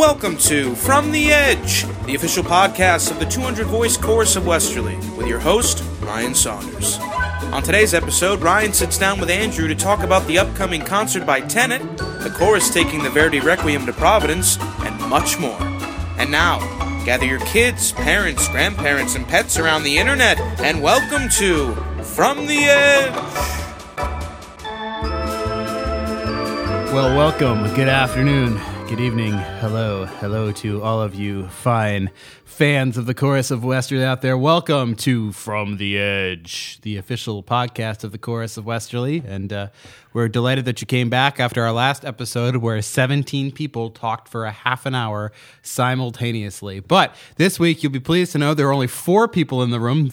Welcome to From the Edge, the official podcast of the 200 Voice Chorus of Westerly, with your host, Ryan Saunders. On today's episode, Ryan sits down with Andrew to talk about the upcoming concert by Tenet, the chorus taking the Verdi Requiem to Providence, and much more. And now, gather your kids, parents, grandparents, and pets around the internet, and welcome to From the Edge. Well, welcome. Good afternoon. Good evening. Hello. Hello to all of you fine fans of the Chorus of Westerly out there. Welcome to From the Edge, the official podcast of the Chorus of Westerly. And uh, we're delighted that you came back after our last episode where 17 people talked for a half an hour simultaneously. But this week, you'll be pleased to know there are only four people in the room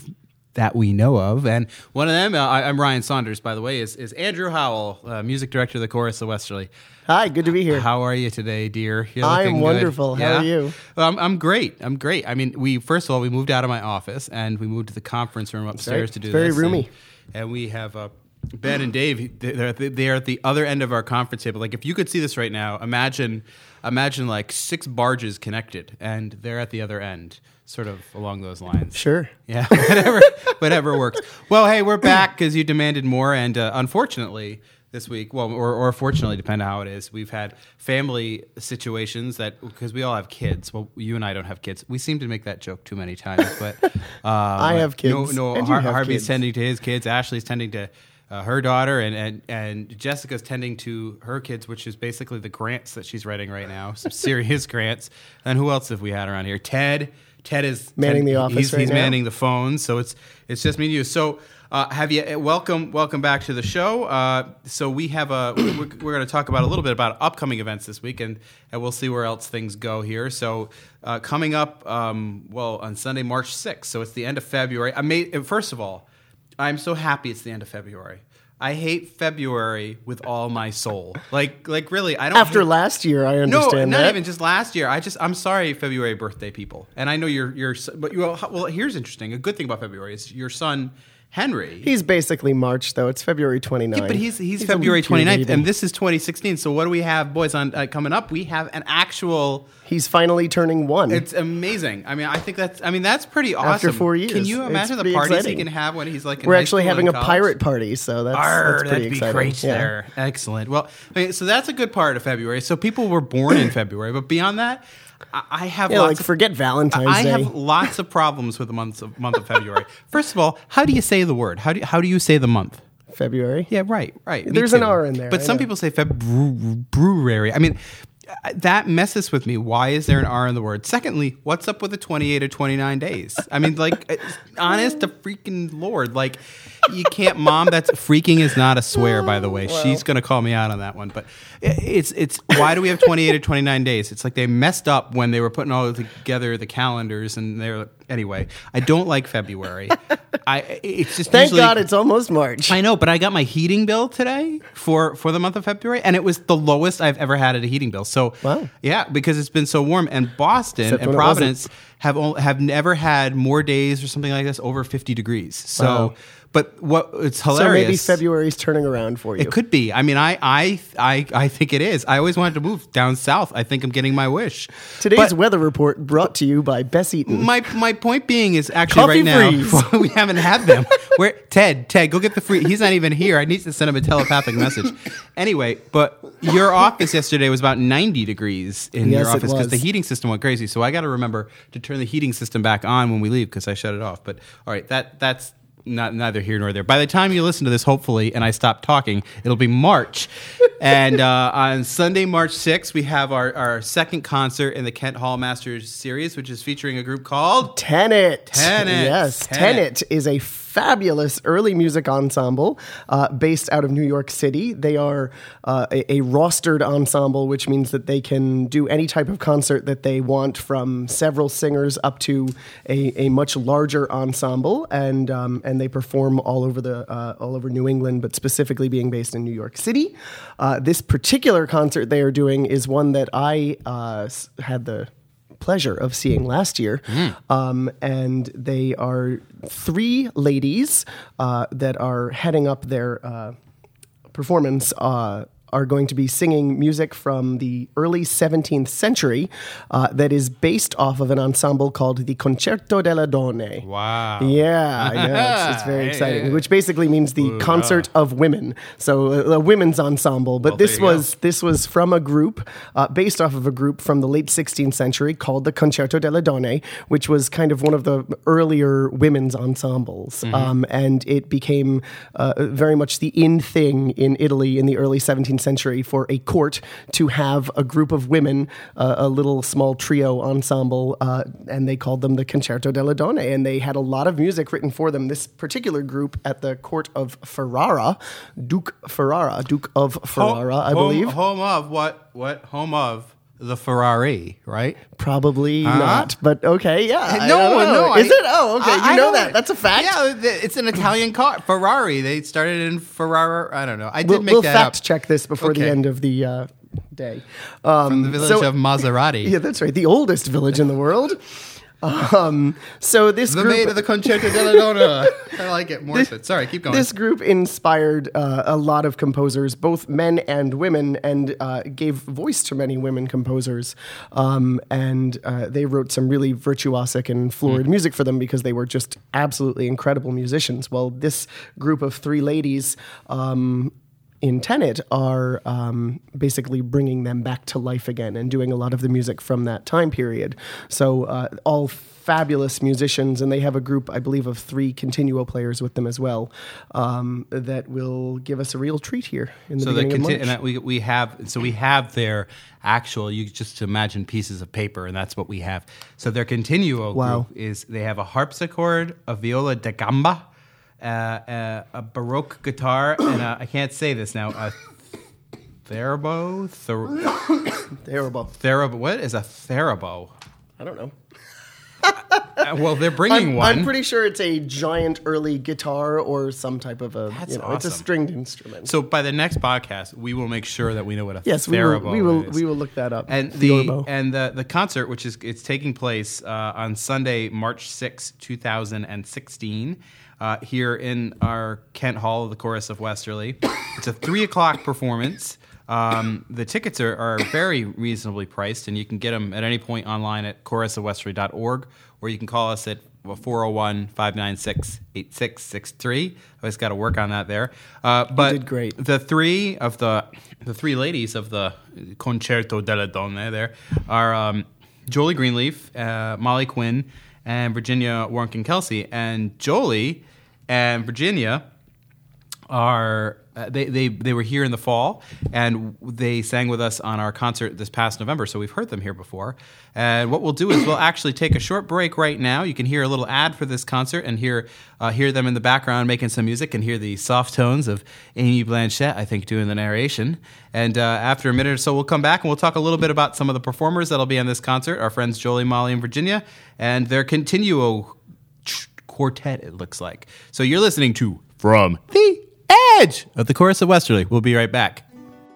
that we know of. And one of them, uh, I, I'm Ryan Saunders, by the way, is, is Andrew Howell, uh, music director of the Chorus of Westerly. Hi, good to be here. How are you today, dear? I'm looking good. wonderful. How are you? Well, I'm, I'm great. I'm great. I mean, we first of all we moved out of my office and we moved to the conference room upstairs to do this. It's very this. roomy. And, and we have uh, Ben and Dave. They're they're at the other end of our conference table. Like if you could see this right now, imagine imagine like six barges connected, and they're at the other end, sort of along those lines. Sure. Yeah, whatever, whatever works. Well, hey, we're back because you demanded more, and uh, unfortunately, this week, well, or, or fortunately, depending on how it is, we've had family situations that because we all have kids. Well, you and I don't have kids. We seem to make that joke too many times, but uh, I have kids, No, no Har- have Harvey's kids. tending to his kids. Ashley's tending to. Uh, her daughter and, and and Jessica's tending to her kids, which is basically the grants that she's writing right now, some serious grants. And who else have we had around here? Ted. Ted is Manning Ted- the office He's, right he's manning the phone, so it's it's just me and you. So uh, have you uh, welcome welcome back to the show. Uh, so we have a we're, we're going to talk about a little bit about upcoming events this week, and, and we'll see where else things go here. So uh, coming up, um, well, on Sunday, March sixth. So it's the end of February. I made first of all, I'm so happy it's the end of February. I hate February with all my soul. Like like really, I don't After hate- last year, I understand. no, not that. even just last year. I just I'm sorry, February birthday people, and I know you're you're but you well, well here's interesting. A good thing about February is your son Henry. He's basically March, though. It's February 29th. yeah, but he's he's, a February leap year 29th, baby. and this is 2016. So what do we have, boys? On uh, coming up, we have an actual. He's finally turning one. It's amazing. I mean, I think that's. I mean, that's pretty awesome. After four years. can you It's imagine the pretty parties exciting. he can have when he's like? In We're high actually having a and college? pirate party, so that's, Arr, that's pretty that'd be exciting. great Yeah. there. Excellent. Well, okay, so that's a good part of February. So people were born in February, but beyond that, I, have Yeah, lots like of, forget Valentine's I Day. have lots of problems with the month of month of February. First of all, how do you say the word? How do you, how do you say the month? February. Yeah, right, right. There's an. R in there, But I some know. people say February. I mean, that messes with me. Why is there an R in the word? Secondly, what's up with the 28 or 29 days? I mean, like, honest to freaking Lord. Like, you can't, mom, that's freaking is not a swear, by the way. She's going to call me out on that one. But it's, it's, why do we have 28 or 29 days? It's like they messed up when they were putting all together the calendars and they're, anyway, I don't like February. I, it's just Thank usually- God it's almost March. I know, but I got my heating bill today for for the month of February, and it was the lowest I've ever had at a heating bill. So, Wow. yeah, because it's been so warm, and Boston Except and when it wasn't. Providence have have never had more days or something like this over fifty degrees. So, Wow. But what it's hilarious. so maybe February's turning around for you. It could be. I mean, I, I, I, I think it is. I always wanted to move down south. I think I'm getting my wish. Today's But- weather report brought to you by Bess Eaton. my my point being is actually Coffee right now we haven't had them. Where Ted Ted go get the free. He's not even here. I need to send him a telepathic message. Anyway, but your office yesterday was about ninety degrees in Yes, your office because the heating system went crazy. So I got to remember to turn the heating system back on when we leave because I shut it off. But all right, that that's. Not neither here nor there. By the time you listen to this, hopefully, and I stop talking, it'll be March. And uh, on Sunday, March 6th, we have our, our second concert in the Kent Hall Masters series, which is featuring a group called Tenet. Tenet. Yes, Tenet. Tenet is a fabulous early music ensemble uh, based out of New York City. They are uh, a, a rostered ensemble, which means that they can do any type of concert that they want, from several singers up to a, a much larger ensemble, and um, and they perform all over the uh, all over New England, but specifically being based in New York City. Uh, this particular concert they are doing is one that I uh, had the pleasure of seeing last year. Um, and they are three ladies uh, that are heading up their uh, performance uh, are going to be singing music from the early 17th century uh, that is based off of an ensemble called the Concerto delle Donne. Wow. Yeah, I know. It's, it's very exciting, which basically means the concert of women. So uh, a women's ensemble. But Well, this there go. was this was from a group uh, based off of a group from the late 16th century called the Concerto delle Donne, which was kind of one of the earlier women's ensembles. Mm-hmm. Um, and it became uh, very much the in thing in Italy in the early 17th century for a court to have a group of women, uh, a little small trio ensemble, uh, and they called them the Concerto delle Donne. And they had a lot of music written for them. This particular group at the court of Ferrara, Duke Ferrara, Duke of Ferrara, I home, believe. Home of what? What? Home of the Ferrari, right? Probably not, but okay, yeah. No, no. Is I- it? Oh, okay. I- you know that. That's a fact. Yeah, it's an Italian car. Ferrari. They started in Ferrara. I don't know. I did We'll, make we'll that fact up. check this before the end of the uh, day. Um, From the village so- of Maserati. Yeah, that's right. The oldest village in the world. Um, so this the group, maid of the Concerto della Donna. I like it more. but Sorry, keep going. This group inspired uh, a lot of composers, both men and women, and uh, gave voice to many women composers. Um, and uh, they wrote some really virtuosic and florid music for them because they were just absolutely incredible musicians. Well, this group of three ladies. Um, in Tenet are um, basically bringing them back to life again and doing a lot of the music from that time period. So, uh, all fabulous musicians, and they have a group, I believe, of three continuo players with them as well, um, that will give us a real treat here in the so beginning conti- of and March. that we we have so we have their actual you just imagine pieces of paper and that's what we have so their continuo Wow. group is they have a harpsichord a viola da gamba uh, uh, a baroque guitar and a, I can't say this now a therobo ther- Terrible. what is a therobo I don't know. Uh, well they're bringing I'm, one I'm pretty sure it's a giant early guitar or some type of a, That's you know, it's a awesome. stringed instrument. so by the next podcast we will make sure that we know what a yes, we will, we will, is. we will look that up. and the and the the concert, which is it's taking place uh, on Sunday, March 6, two thousand and sixteen, uh, here in our Kent Hall of the Chorus of Westerly. It's a three o'clock performance. Um, the tickets are, are very reasonably priced, and you can get them at any point online at chorusofwesterly.org, or you can call us at 401 596 8663. I just got to work on that there. Uh, but did great. the three of the the three ladies of the Concerto delle Donne there are um, Jolie Greenleaf, uh, Molly Quinn, and Virginia Warnken Kelsey. And Jolie and Virginia are uh, they, they they were here in the fall and they sang with us on our concert this past November so we've heard them here before. And what we'll do is we'll actually take a short break right now. You can hear a little ad for this concert and hear uh, hear them in the background making some music and hear the soft tones of Amy Blanchett I think doing the narration. And uh, after a minute or so we'll come back and we'll talk a little bit about some of the performers that'll be on this concert. Our friends Jolie Molly and Virginia and their continuo quartet, it looks like. So you're listening to From the Edge of the Chorus of Westerly. We'll be right back.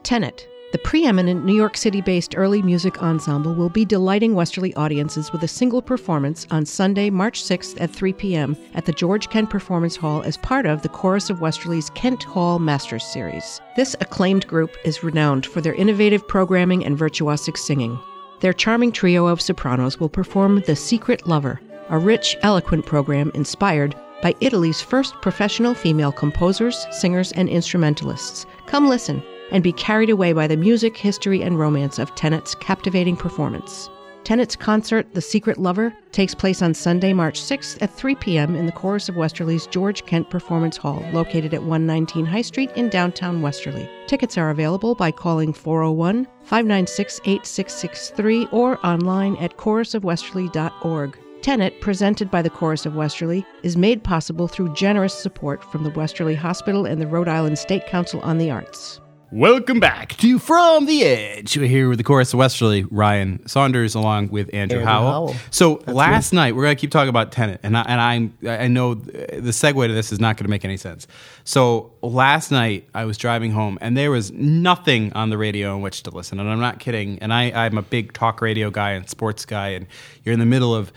Tenet, the preeminent New York City based early music ensemble, will be delighting Westerly audiences with a single performance on Sunday, March 6th at 3 p.m. at the George Kent Performance Hall as part of the Chorus of Westerly's Kent Hall Masters Series. This acclaimed group is renowned for their innovative programming and virtuosic singing. Their charming trio of sopranos will perform The Secret Lover, a rich, eloquent program inspired by Italy's first professional female composers, singers, and instrumentalists. Come listen and be carried away by the music, history, and romance of Tenet's captivating performance. Tenet's concert, The Secret Lover, takes place on Sunday, March 6th at 3 p.m. in the Chorus of Westerly's George Kent Performance Hall, located at 119 High Street in downtown Westerly. Tickets are available by calling 401 596 8663 or online at chorusofwesterly.org. Tenet, presented by the Chorus of Westerly, is made possible through generous support from the Westerly Hospital and the Rhode Island State Council on the Arts. Welcome back to From the Edge. We're here with the Chorus of Westerly, Ryan Saunders, along with Andrew, Andrew Howell. Howell. So last night we're going to keep talking about Tenet, and I, and I'm I know the segue to this is not going to make any sense. So last night I was driving home, and there was nothing on the radio in which to listen, and I'm not kidding. And I, I'm a big talk radio guy and sports guy, and you're in the middle of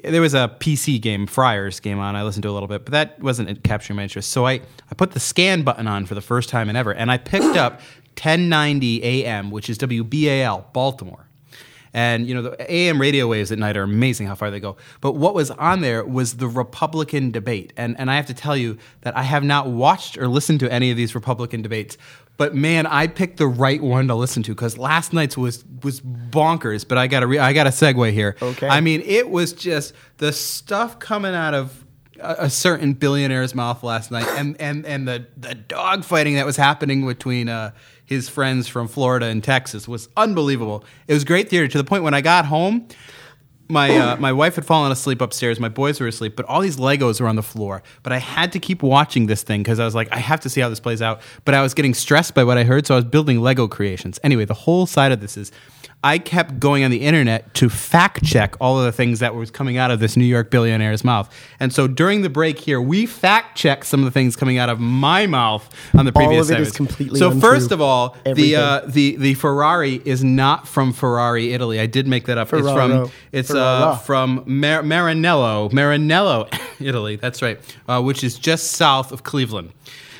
there was a PC game, Friars game on. I listened to a little bit, but that wasn't capturing my interest. So I, I put the scan button on for the first time in ever, and I picked up 1090 AM, which is WBAL, Baltimore. And you know the AM radio waves at night are amazing how far they go. But what was on there was the Republican debate, and and I have to tell you that I have not watched or listened to any of these Republican debates. But man, I picked the right one to listen to because last night's was was bonkers. But I got to re- I got to segue here. Okay. I mean, it was just the stuff coming out of a, a certain billionaire's mouth last night, and and and the the dog fighting that was happening between uh, his friends from Florida and Texas was unbelievable. It was great theater to the point when I got home. My uh, my wife had fallen asleep upstairs. My boys were asleep, but all these Legos were on the floor. But I had to keep watching this thing because I was like, I have to see how this plays out. But I was getting stressed by what I heard, so I was building Lego creations. Anyway, the whole side of this is I kept going on the internet to fact check all of the things that was coming out of this New York billionaire's mouth. And so during the break here, we fact checked some of the things coming out of my mouth on the All previous of it is segments. completely So first of all, the uh, the the Ferrari is not from Ferrari, Italy. I did make that up. It's from it's uh, from Mar- Maranello, Maranello, Italy. That's right, uh, which is just south of Cleveland.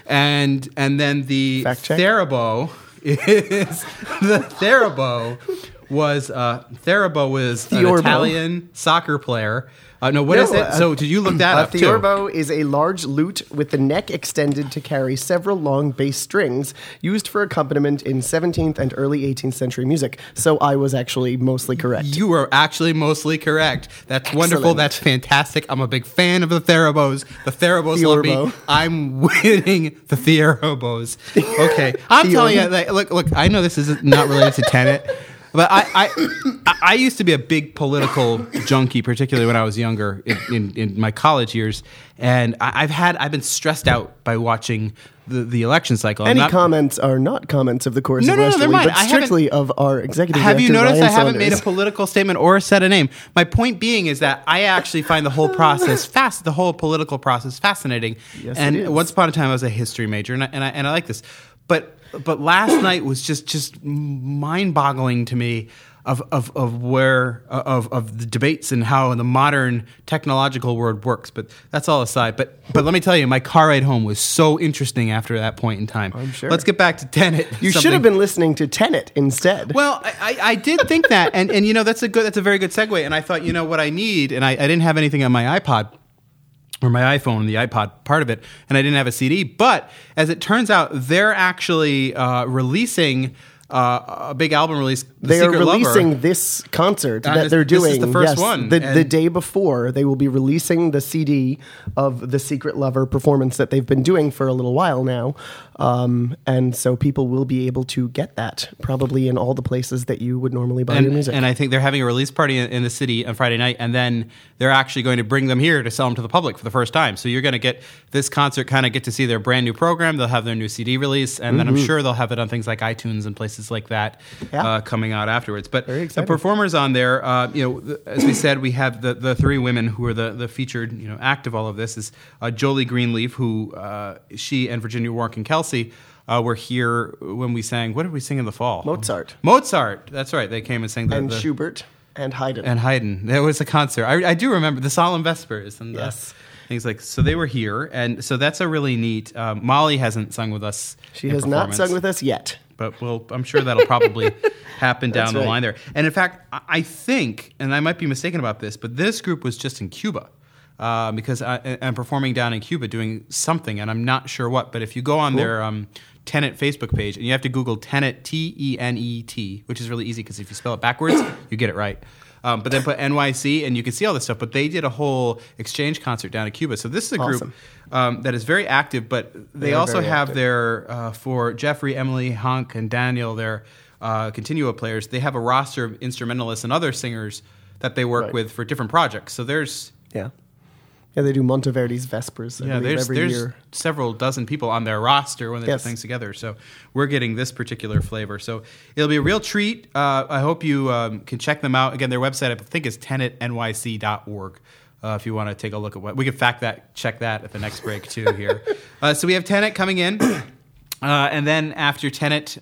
And and then the. Therabo is the Therabo was uh, Therabo was an Italian soccer player. Uh, no, what No, is it? uh, so did you look that A up too? is a large lute with the neck extended to carry several long bass strings used for accompaniment in 17th and early 18th century music. So I was actually mostly correct. You were actually mostly correct. That's wonderful. That's fantastic. I'm a big fan of the Therabos. The Therabos love me. I'm winning the Therabos. Okay, I'm telling you. Like, look, look. I know this is not related to Tenet, but I, I, I- used to be a big political junkie, particularly when I was younger in, in, in my college years, and I, I've had I've been stressed out by watching the, the election cycle. I'm Any not- comments are not comments of the course No, of no, no, they're mine. but strictly of our executive Have you noticed Ryan I haven't made a political statement or said a name? My point being is that I actually find the whole process fast, the whole political process fascinating. Yes, and once upon a time, I was a history major, and I, and I, and I like this. But but last night was just just mind boggling to me. Of, of, of where of, of the debates and how the modern technological world works, but that's all aside. But but let me tell you, my car ride home was so interesting after that point in time. I'm sure. Let's get back to Tenet. You should have been listening to Tenet instead. well, I, I I did think that, and and you know that's a good that's a very good segue. And I thought, you know, what I need, and I, I didn't have anything on my iPod or my iPhone, the iPod part of it, and I didn't have a CD. But as it turns out, they're actually uh, releasing uh, a big album release. The they are Secret Lover. releasing this concert Uh, that they're this is doing. the first yes, one, The, the day before, they will be releasing the CD of the Secret Lover performance that they've been doing for a little while now. Um, and so people will be able to get that probably in all the places that you would normally buy and, your music. and I think they're having a release party in, in the city on Friday night, and then they're actually going to bring them here to sell them to the public for the first time. So you're going to get this concert, kind of get to see their brand new program. They'll have their new CD release, and then I'm sure they'll have it on things like iTunes and places like that. Yeah. uh, coming out afterwards. But the performers on there, uh, you know, th- as we said, we have the, the three women who are the, the featured, you know, act of all of this is uh, Jolie Greenleaf, who uh, she and Virginia Warnken Kelsey. Uh, were here when we sang. What did we sing in the fall? Mozart. Mozart. That's right. They came and sang the, and the Schubert and Haydn. and Haydn. There was a concert. I, I do remember the Solemn Vespers and Yes. the things like. So they were here, and so that's a really neat. Um, Molly hasn't sung with us. she has not sung with us yet. But we'll, I'm sure that'll probably happen down That's the right. line there. And in fact, I- think, and I might be mistaken about this, but this group was just in Cuba. Uh, because I, I'm performing down in Cuba doing something, and I'm not sure what. But if you go on their um, Tenet Facebook page, and you have to Google Tenet T E N E T, which is really easy because if you spell it backwards, you get it right. Um, but then put NYC, and you can see all this stuff. But they did a whole exchange concert down in Cuba. So this is a group Awesome. um, that is very active, but they, They also have active. their uh, for Jeffrey, Emily, Hunk, and Daniel, their uh, Continuo players. They have a roster of instrumentalists and other singers that they work Right. with for different projects. So there's Yeah. Yeah, they do Monteverdi's Vespers I yeah, believe, there's every there's year. several dozen people on their roster when they Yes. put things together. So we're getting this particular flavor. So it'll be a real treat. Uh, I hope you um, can check them out. Again, their website I think is tenetnyc.org. Uh, if you want to take a look at what we can fact that, check that at the next break too. Here, uh, so we have Tenet coming in. Uh, and then after Tenet,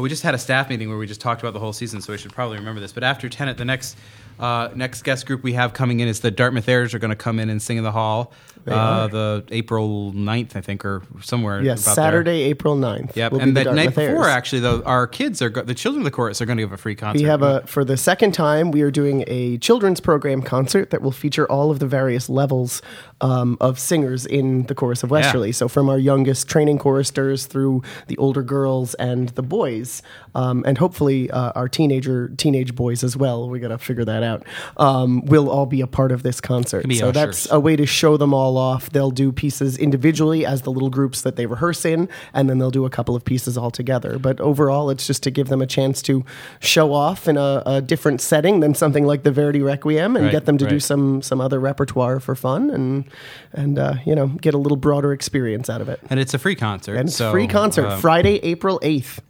Well, we just had a staff meeting where we just talked about the whole season, so we should probably remember this. But after Tenet, the next uh, next guest group we have coming in is the Dartmouth Aires are going to come in and sing in the hall. Uh, the April 9th, I think, or somewhere. Yes, about there. Saturday, April 9th. Yep, and the the night before, Aires. actually, though, our kids are go- the children of the chorus are going to give a free concert. We have a for the second time. We are doing a children's program concert that will feature all of the various levels um, of singers in the chorus of Westerly. So from our youngest training choristers through the older girls and the boys, um, and hopefully uh, our teenager teenage boys as well. We got to figure that out. Um, will all be a part of this concert. So ushers. that's a way to show them all off. They'll do pieces individually as the little groups that they rehearse in, and then they'll do a couple of pieces all together. But overall, it's just to give them a chance to show off in a, a different setting than something like the Verdi Requiem, and Right, get them to do some some other repertoire for fun, and and uh, you know get a little broader experience out of it. and it's a free concert. And it's so, free concert um, Friday, April eighth.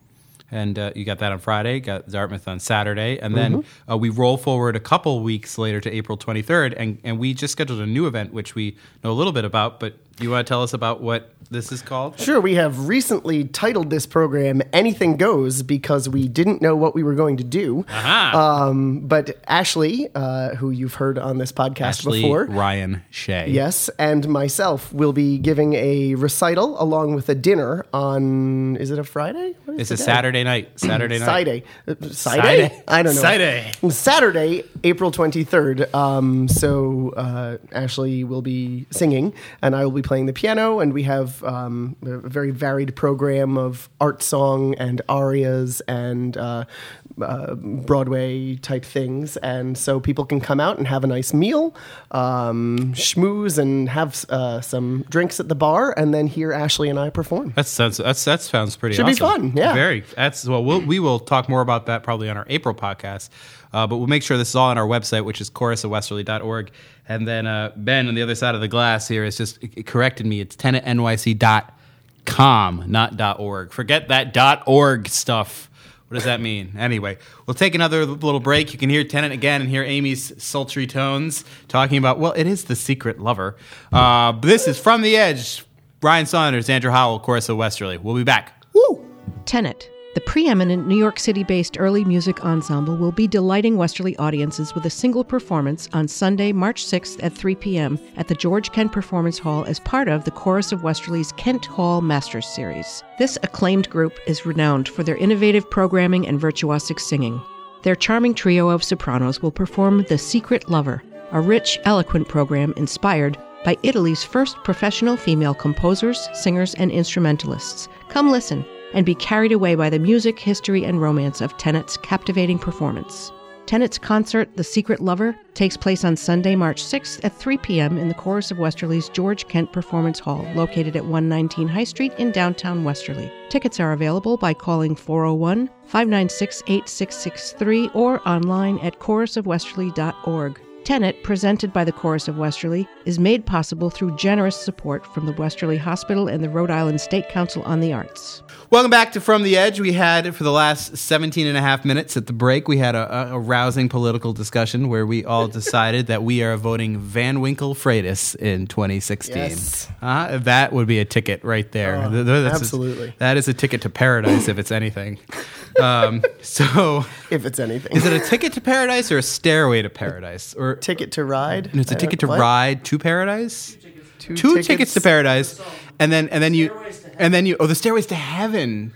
And uh, you got that on Friday. Got Dartmouth on Saturday, and then Mm-hmm. uh, we roll forward a couple weeks later to April 23rd, and and we just scheduled a new event which we know a little bit about. But you want to tell us about what this is called? Sure, we have recently titled this program "Anything Goes" because we didn't know what we were going to do. Um, but Ashley, uh, who you've heard on this podcast Ashley before, Ryan Shea. Yes, and myself will be giving a recital along with a dinner on. Is it a Friday? What is It's a day? Saturday night. Saturday night. Saturday. Saturday? Saturday. I don't know. Saturday. Saturday, April 23rd. Um, so uh, Ashley will be singing, and I will be playing the piano, and we have um, a very varied program of art song and arias and uh, uh, Broadway type things. And so people can come out and have a nice meal, um, schmooze, and have uh, some drinks at the bar, and then hear Ashley and I perform. That's, that's, that's that sounds pretty. Should be fun, yeah. Very. That's well. We'll we will talk more about that probably on our April podcast. Uh, but we'll make sure this is all on our website, which is chorusofwesterly.org. And then uh, Ben on the other side of the glass here has just corrected me. It's tenetnyc.com, not dot .org. Forget that dot .org stuff. What does that mean? Anyway, we'll take another little break. You can hear Tenet again and hear Amy's sultry tones talking about, well, it is the secret lover. Uh, this is From the Edge. Brian Saunders, Andrew Howell, Chorus of Westerly. We'll be back. Woo! Tenet, the preeminent New York City based early music ensemble, will be delighting Westerly audiences with a single performance on Sunday, March 6th at 3 p.m. at the George Kent Performance Hall as part of the Chorus of Westerly's Kent Hall Masters Series. This acclaimed group is renowned for their innovative programming and virtuosic singing. Their charming trio of sopranos will perform The Secret Lover, a rich, eloquent program inspired by Italy's first professional female composers, singers, and instrumentalists. Come listen and be carried away by the music, history, and romance of Tenet's captivating performance. Tenet's concert, The Secret Lover, takes place on Sunday, March 6th at 3 p.m. in the Chorus of Westerly's George Kent Performance Hall, located at 119 High Street in downtown Westerly. Tickets are available by calling 401 596 8663 or online at chorusofwesterly.org. Tenet, presented by the Chorus of Westerly, is made possible through generous support from the Westerly Hospital and the Rhode Island State Council on the Arts. Welcome back to From the Edge. We had, for the last 17 and a half minutes at the break, we had a, a, a rousing political discussion where we all decided that we are voting Van Winkle Freitas in 2016. Yes. Uh, that would be a ticket right there. Th- th- that's a- absolutely. that is a ticket to paradise if it's anything. Um, so, If it's anything. is it a ticket to paradise or a stairway to paradise? Or ticket to ride? And it's a I ticket don't- to what? ride to paradise? Two, two tickets. to paradise, and then and then you and then you oh the stairways to heaven.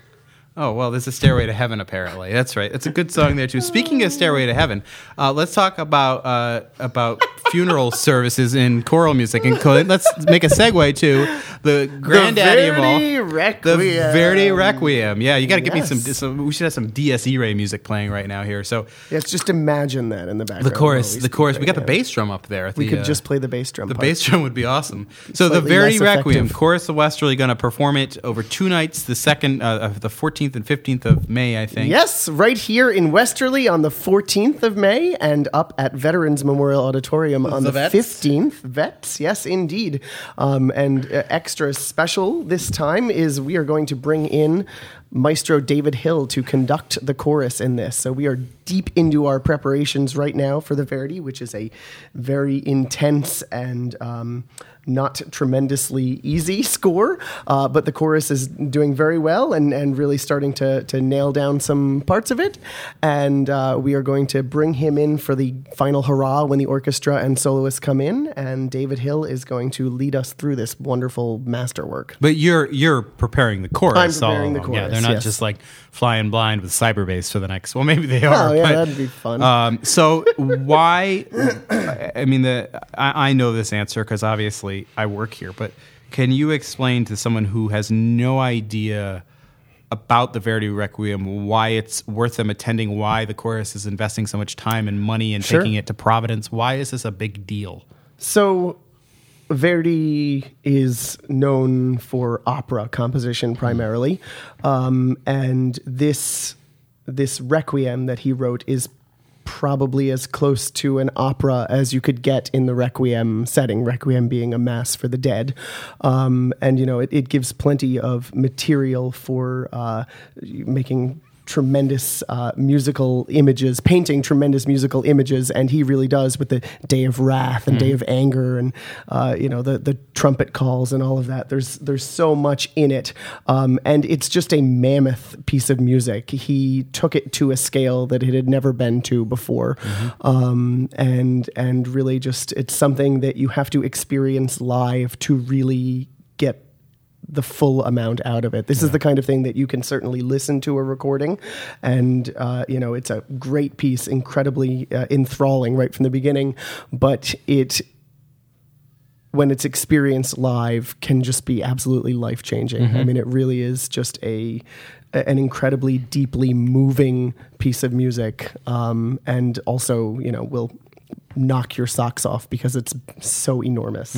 Oh well, there's a stairway to heaven apparently. That's right. That's a good song there too. Speaking of stairway to heaven, uh, let's talk about uh, about funeral services in choral music, and co- let's make a segue to the granddaddy of all, Verdi the Requiem. Verdi Requiem. Yeah, you got to give me some, some. We should have some Dies Irae music playing right now here. So Yes, just imagine that in the background. the chorus, the chorus. We got the bass drum up there. We could uh, just play the bass drum. the part. bass drum would be awesome. So the Slightly Verdi Requiem, effective. Chorus of Westerly, going to perform it over two nights. The second, uh, of the 14th and 15th of May, I think. Yes, right here in Westerly on the 14th of May and up at Veterans Memorial Auditorium on The the, 15th. Vets, yes, indeed. Um, and uh, extra special this time is we are going to bring in Maestro David Hill to conduct the chorus in this. So we are deep into our preparations right now for the Verdi, which is a very intense and um, not tremendously easy score, uh, but the chorus is doing very well and, and really starting to, to nail down some parts of it. And uh, we are going to bring him in for the final hurrah when the orchestra and soloists come in. And David Hill is going to lead us through this wonderful masterwork. But you're you're preparing the chorus. I'm preparing the along. Yeah, they're not yes. just like flying blind with cyberbase for the next. Well, maybe they are. Oh, yeah, but, that'd be fun. Um, so why? I mean, the I, I know this answer because obviously I work here. But can you explain to someone who has no idea? About the Verdi Requiem, why it's worth them attending, why the chorus is investing so much time and money and Sure. taking it to Providence. Why is this a big deal? So Verdi is known for opera composition primarily, um, and this this requiem that he wrote is probably as close to an opera as you could get in the requiem setting. Requiem being a mass for the dead, um, and you know it, it gives plenty of material for uh, making tremendous uh, musical images, painting tremendous musical images, and he really does with the Day of Wrath and Day of Anger, and uh, you know the the trumpet calls and all of that. There's there's so much in it, um, and it's just a mammoth piece of music. He took it to a scale that it had never been to before, um, and and really just it's something that you have to experience live to really get the full amount out of it. This is the kind of thing that you can certainly listen to a recording, and uh, you know it's a great piece, incredibly uh, enthralling right from the beginning. But it, when it's experienced live, can just be absolutely life changing. I mean, it really is just a an incredibly deeply moving piece of music, um, and also you know will knock your socks off because it's so enormous.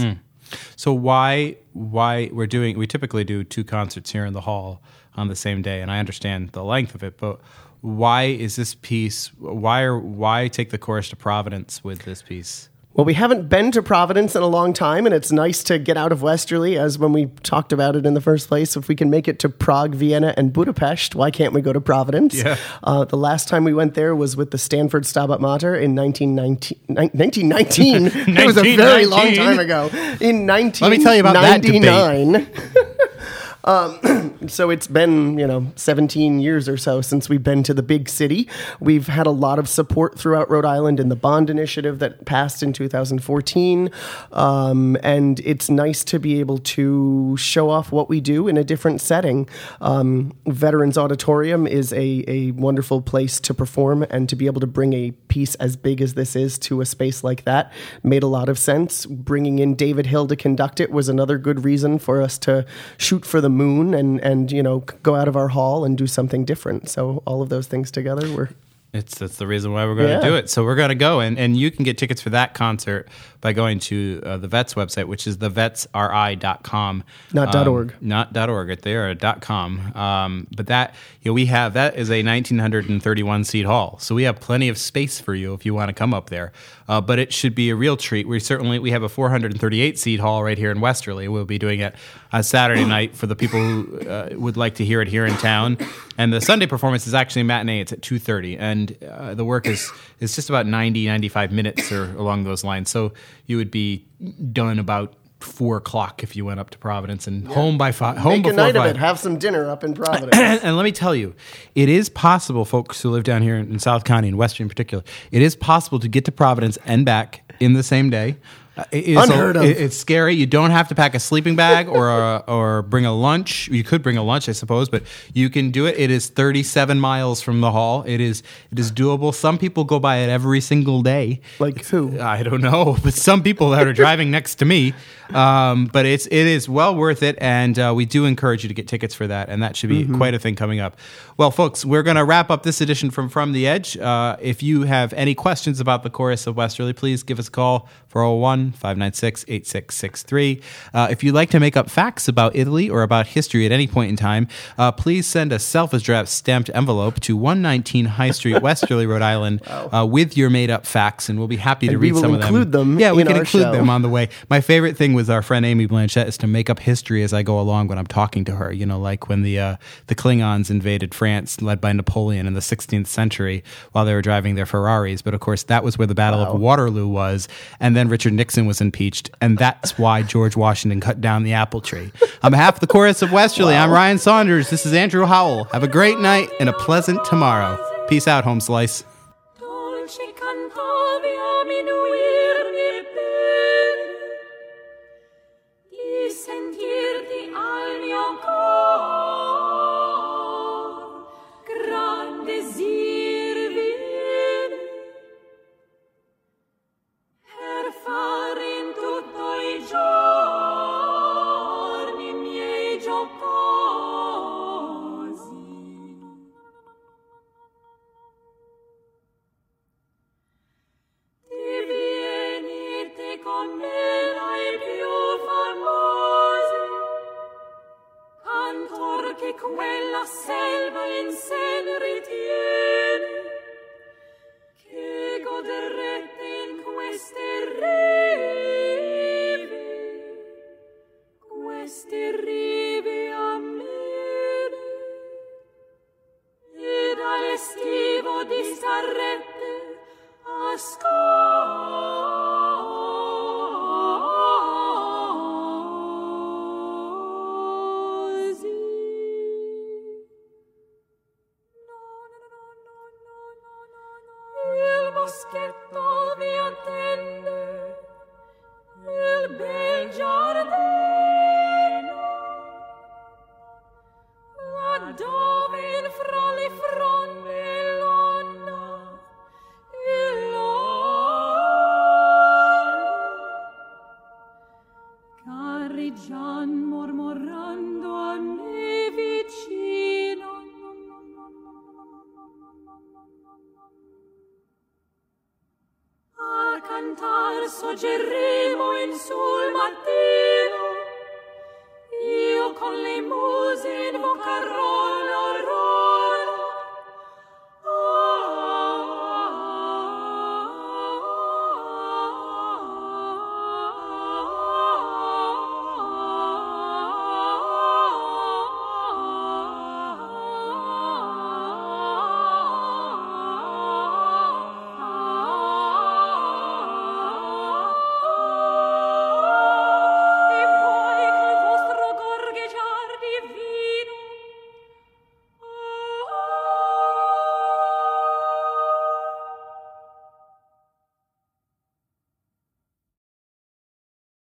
So why why we're doing we typically do two concerts here in the hall on the same day, and I understand the length of it, but why is this piece? Why are why take the chorus to Providence with this piece? Well, we haven't been to Providence in a long time, and it's nice to get out of Westerly, as when we talked about it in the first place. If we can make it to Prague, Vienna, and Budapest, why can't we go to Providence? Yeah. Uh, the last time we went there was with the Stanford Stabat Mater in 1919. 1919. it was a very long time ago. In 1999. me tell you about that debate. Um, so it's been you know 17 years or so since we've been to the big city. We've had a lot of support throughout rhode island in the bond initiative that passed in 2014 um, and it's nice to be able to show off what we do in a different setting. Um, veterans auditorium is a, a wonderful place to perform and to be able to bring a piece as big as this is to a space like that made a lot of sense. Bringing in david hill to conduct it was another good reason for us to shoot for the moon and and you know go out of our hall and do something different so all of those things together were It's that's the reason why we're going to do it. So we're going to go, and, and you can get tickets for that concert by going to uh, the Vets website, which is thevetsri.com. Not dot Um, .org. Not dot .org. Right there, dot .com. Um, but that you know, we have that is a 1931 seat hall, so we have plenty of space for you if you want to come up there. Uh, but it should be a real treat. We certainly we have a 438 seat hall right here in Westerly. We'll be doing it on Saturday night for the people who uh, would like to hear it here in town. And the Sunday performance is actually a matinee. It's at 2:30, and uh, the work is is just about 90 95 minutes or along those lines. So you would be done about four o'clock if you went up to Providence and home by five. Home make a night of five. it have some dinner up in providence and let me tell you, it is possible, folks who live down here in South County and Western in particular, it is possible to get to Providence and back in the same day. It is Unheard of. it- it's scary. You don't have to pack a sleeping bag or a, or bring a lunch. You could bring a lunch, I suppose, but you can do it. It is 37 miles from the hall. It is it is doable. Some people go by it every single day. like who I don't know, but some people that are driving next to me. Um, but it's it is well worth it, and uh, we do encourage you to get tickets for that, and that should be quite a thing coming up. Well, folks, we're going to wrap up this edition from From the Edge. Uh, if you have any questions about the chorus of Westerly, please give us a call 401 1 596 8663. Uh, If you'd like to make up facts about Italy or about history at any point in time, uh, please send a self addressed stamped envelope to 119 High Street, Westerly, Rhode Island, uh, with your made up facts, and we'll be happy to And read some of them. include them Yeah, we can include show. them on the way. My favorite thing with our friend Amy Blanchett is to make up history as I go along when I'm talking to her. You know, like when the uh, the Klingons invaded France, led by Napoleon in the 16th century, while they were driving their Ferraris. But of course, that was where the Battle of Waterloo was, and then Richard Nixon was impeached, and that's why George Washington cut down the apple tree. On behalf of the chorus of Westerly, I'm Ryan Saunders. This is Andrew Howell. Have a great night and a pleasant tomorrow. Peace out, home slice. Queste cantar soggerremo in sul mattino. Io con le muse invocarò